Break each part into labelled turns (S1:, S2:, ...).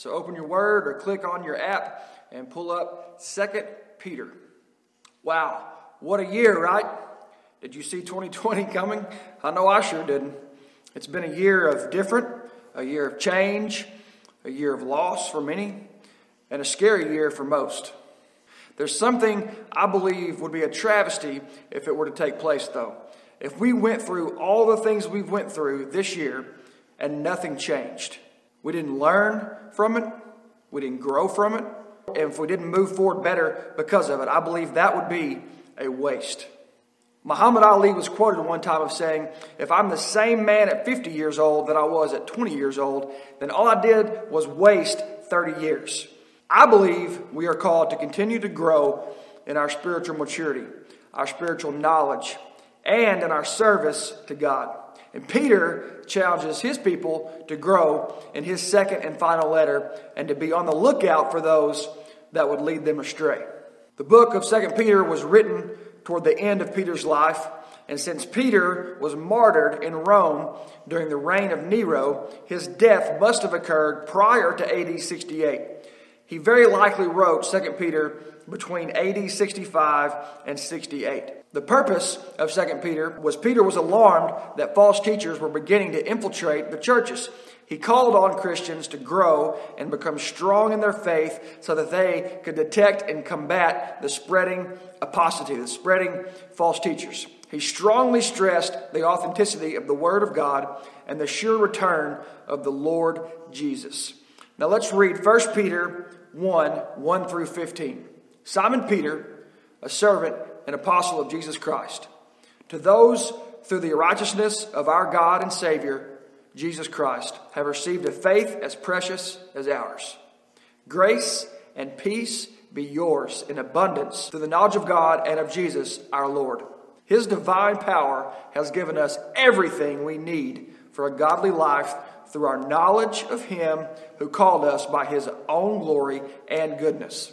S1: So open your word or click on your app and pull up Second Peter. Wow, what a year, right? Did you see 2020 coming? I know I sure didn't. It's been a year of different, a year of change, a year of loss for many, and a scary year for most. There's something I believe would be a travesty if it were to take place, though. If we went through all the things we've went through this year and nothing changed, we didn't learn from it, we didn't grow from it, and if we didn't move forward better because of it, I believe that would be a waste. Muhammad Ali was quoted one time of saying, If I'm the same man at 50 years old that I was at 20 years old, then all I did was waste 30 years. I believe we are called to continue to grow in our spiritual maturity, our spiritual knowledge, and in our service to God. And Peter challenges his people to grow in his second and final letter and to be on the lookout for those that would lead them astray. The book of 2 Peter was written toward the end of Peter's life, and since Peter was martyred in Rome during the reign of Nero, his death must have occurred prior to AD 68. He very likely wrote 2 Peter between AD 65 and 68. The purpose of 2 Peter was Peter was alarmed that false teachers were beginning to infiltrate the churches. He called on Christians to grow and become strong in their faith so that they could detect and combat the spreading apostasy, the spreading false teachers. He strongly stressed the authenticity of the Word of God and the sure return of the Lord Jesus. Now let's read 1 Peter 1 1 through 15. Simon Peter, a servant and apostle of Jesus Christ, to those through the righteousness of our God and Savior, Jesus Christ, have received a faith as precious as ours. Grace and peace be yours in abundance through the knowledge of God and of Jesus our Lord. His divine power has given us everything we need for a godly life through our knowledge of Him who called us by His own glory and goodness.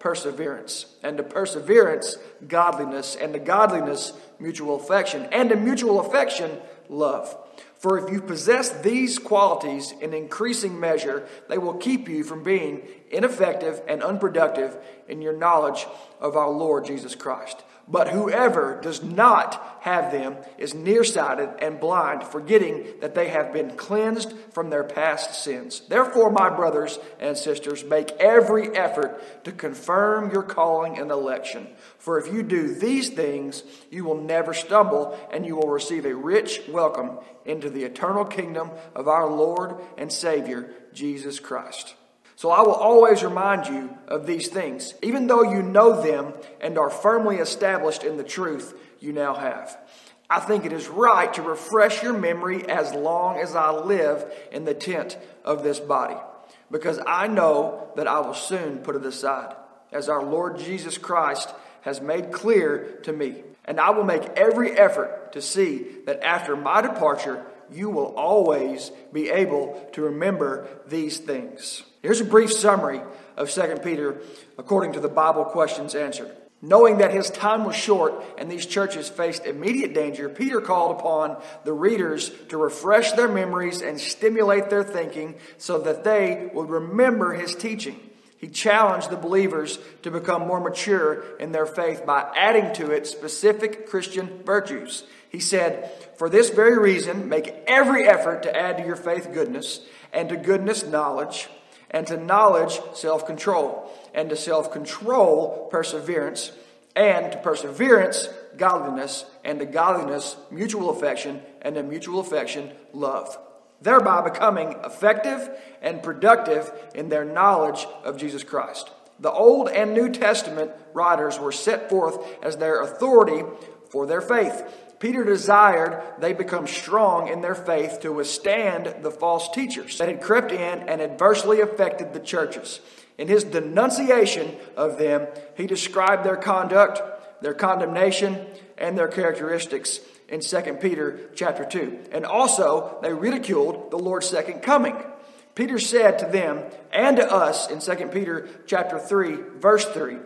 S1: perseverance, and to perseverance, godliness, and to godliness, mutual affection, and to mutual affection, love. For if you possess these qualities in increasing measure, they will keep you from being ineffective and unproductive in your knowledge of our Lord Jesus Christ. But whoever does not have them is nearsighted and blind, forgetting that they have been cleansed from their past sins. Therefore, my brothers and sisters, make every effort to confirm your calling and election. For if you do these things, you will never stumble, and you will receive a rich welcome into the eternal kingdom of our Lord and Savior, Jesus Christ. So I will always remind you of these things, even though you know them and are firmly established in the truth you now have. I think it is right to refresh your memory as long as I live in the tent of this body, because I know that I will soon put it aside, as our Lord Jesus Christ has made clear to me. And I will make every effort to see that after my departure, you will always be able to remember these things. Here's a brief summary of 2 Peter according to the Bible questions answered. Knowing that his time was short and these churches faced immediate danger, Peter called upon the readers to refresh their memories and stimulate their thinking so that they would remember his teaching. He challenged the believers to become more mature in their faith by adding to it specific Christian virtues. He said, For this very reason, make every effort to add to your faith goodness, and to goodness, knowledge and to knowledge, self control, and to self control, perseverance, and to perseverance, godliness, and to godliness, mutual affection, and to mutual affection, love. Thereby becoming effective and productive in their knowledge of Jesus Christ. The Old and New Testament writers were set forth as their authority for their faith. Peter desired they become strong in their faith to withstand the false teachers that had crept in and adversely affected the churches. In his denunciation of them, he described their conduct, their condemnation, and their characteristics in 2 Peter chapter 2. And also, they ridiculed the Lord's second coming. Peter said to them and to us in 2 Peter chapter 3, verse 3,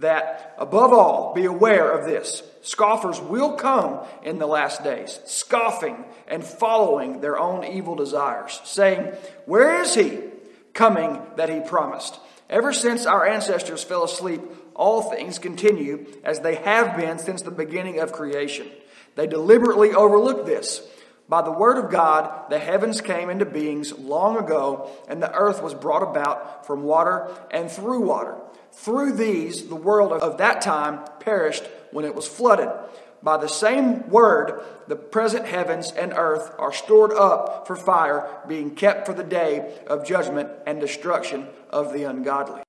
S1: that above all, be aware of this. Scoffers will come in the last days, scoffing and following their own evil desires, saying, Where is he coming that he promised? Ever since our ancestors fell asleep, all things continue as they have been since the beginning of creation. They deliberately overlook this. By the word of God, the heavens came into beings long ago, and the earth was brought about from water and through water. Through these, the world of that time perished when it was flooded. By the same word, the present heavens and earth are stored up for fire, being kept for the day of judgment and destruction of the ungodly.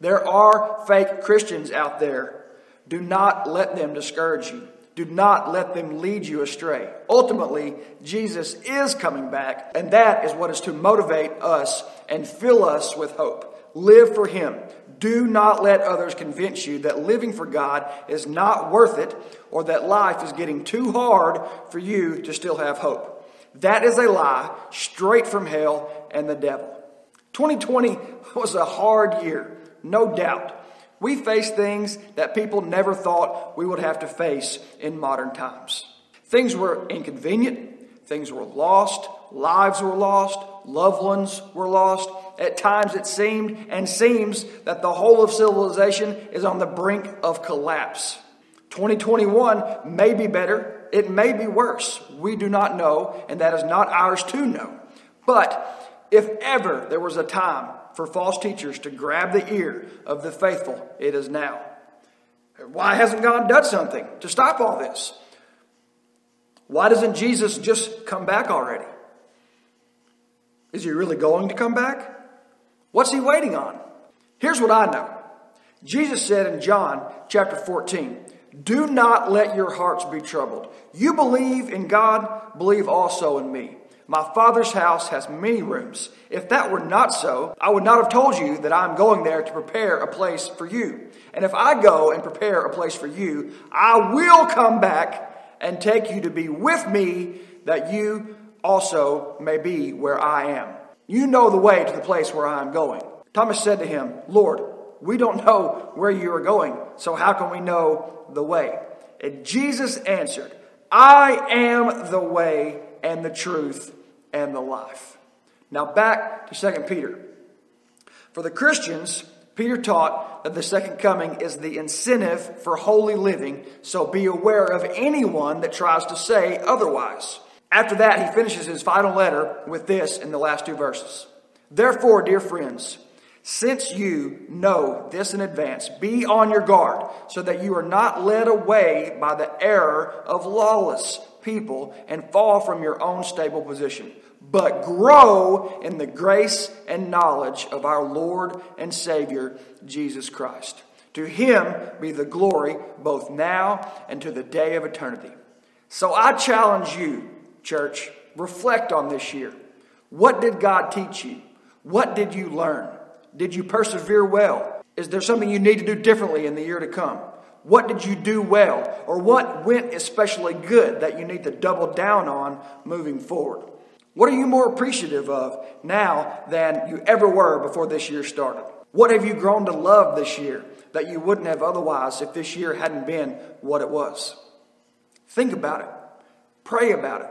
S1: There are fake Christians out there. Do not let them discourage you. Do not let them lead you astray. Ultimately, Jesus is coming back, and that is what is to motivate us and fill us with hope. Live for Him. Do not let others convince you that living for God is not worth it or that life is getting too hard for you to still have hope. That is a lie straight from hell and the devil. 2020 was a hard year, no doubt. We face things that people never thought we would have to face in modern times. Things were inconvenient, things were lost, lives were lost, loved ones were lost. At times it seemed and seems that the whole of civilization is on the brink of collapse. 2021 may be better, it may be worse. We do not know, and that is not ours to know. But if ever there was a time for false teachers to grab the ear of the faithful, it is now. Why hasn't God done something to stop all this? Why doesn't Jesus just come back already? Is he really going to come back? What's he waiting on? Here's what I know. Jesus said in John chapter 14, Do not let your hearts be troubled. You believe in God, believe also in me. My Father's house has many rooms. If that were not so, I would not have told you that I am going there to prepare a place for you. And if I go and prepare a place for you, I will come back and take you to be with me, that you also may be where I am. You know the way to the place where I am going. Thomas said to him, Lord, we don't know where you are going, so how can we know the way? And Jesus answered, I am the way and the truth and the life. Now back to 2 Peter. For the Christians, Peter taught that the second coming is the incentive for holy living, so be aware of anyone that tries to say otherwise. After that, he finishes his final letter with this in the last two verses. Therefore, dear friends, since you know this in advance, be on your guard so that you are not led away by the error of lawless people and fall from your own stable position, but grow in the grace and knowledge of our Lord and Savior, Jesus Christ. To him be the glory both now and to the day of eternity. So I challenge you church, reflect on this year. What did God teach you? What did you learn? Did you persevere well? Is there something you need to do differently in the year to come? What did you do well? Or what went especially good that you need to double down on moving forward? What are you more appreciative of now than you ever were before this year started? What have you grown to love this year that you wouldn't have otherwise if this year hadn't been what it was? Think about it. Pray about it.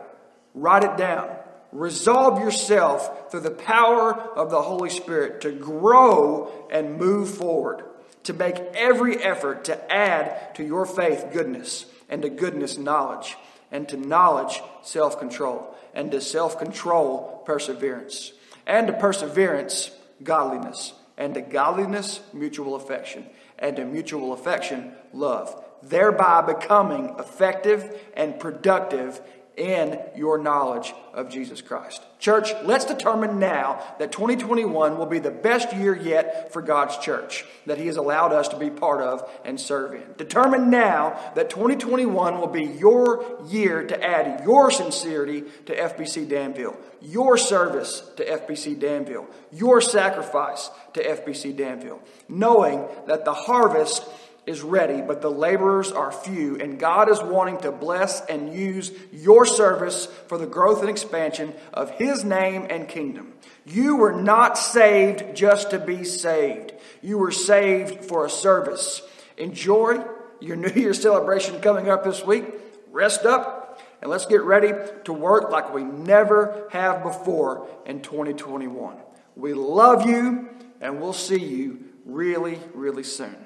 S1: Write it down. Resolve yourself through the power of the Holy Spirit to grow and move forward, to make every effort to add to your faith goodness, and to goodness knowledge, and to knowledge self control, and to self control perseverance, and to perseverance godliness, and to godliness mutual affection, and to mutual affection love, thereby becoming effective and productive in your knowledge of Jesus Christ. Church, let's determine now that 2021 will be the best year yet for God's church that He has allowed us to be part of and serve in. Determine now that 2021 will be your year to add your sincerity to FBC Danville, your service to FBC Danville, your sacrifice to FBC Danville, knowing that the harvest is ready, but the laborers are few, and God is wanting to bless and use your service for the growth and expansion of His name and kingdom. You were not saved just to be saved. You were saved for a service. Enjoy your New Year celebration coming up this week. Rest up, and let's get ready to work like we never have before in 2021. We love you, and we'll see you really, really soon.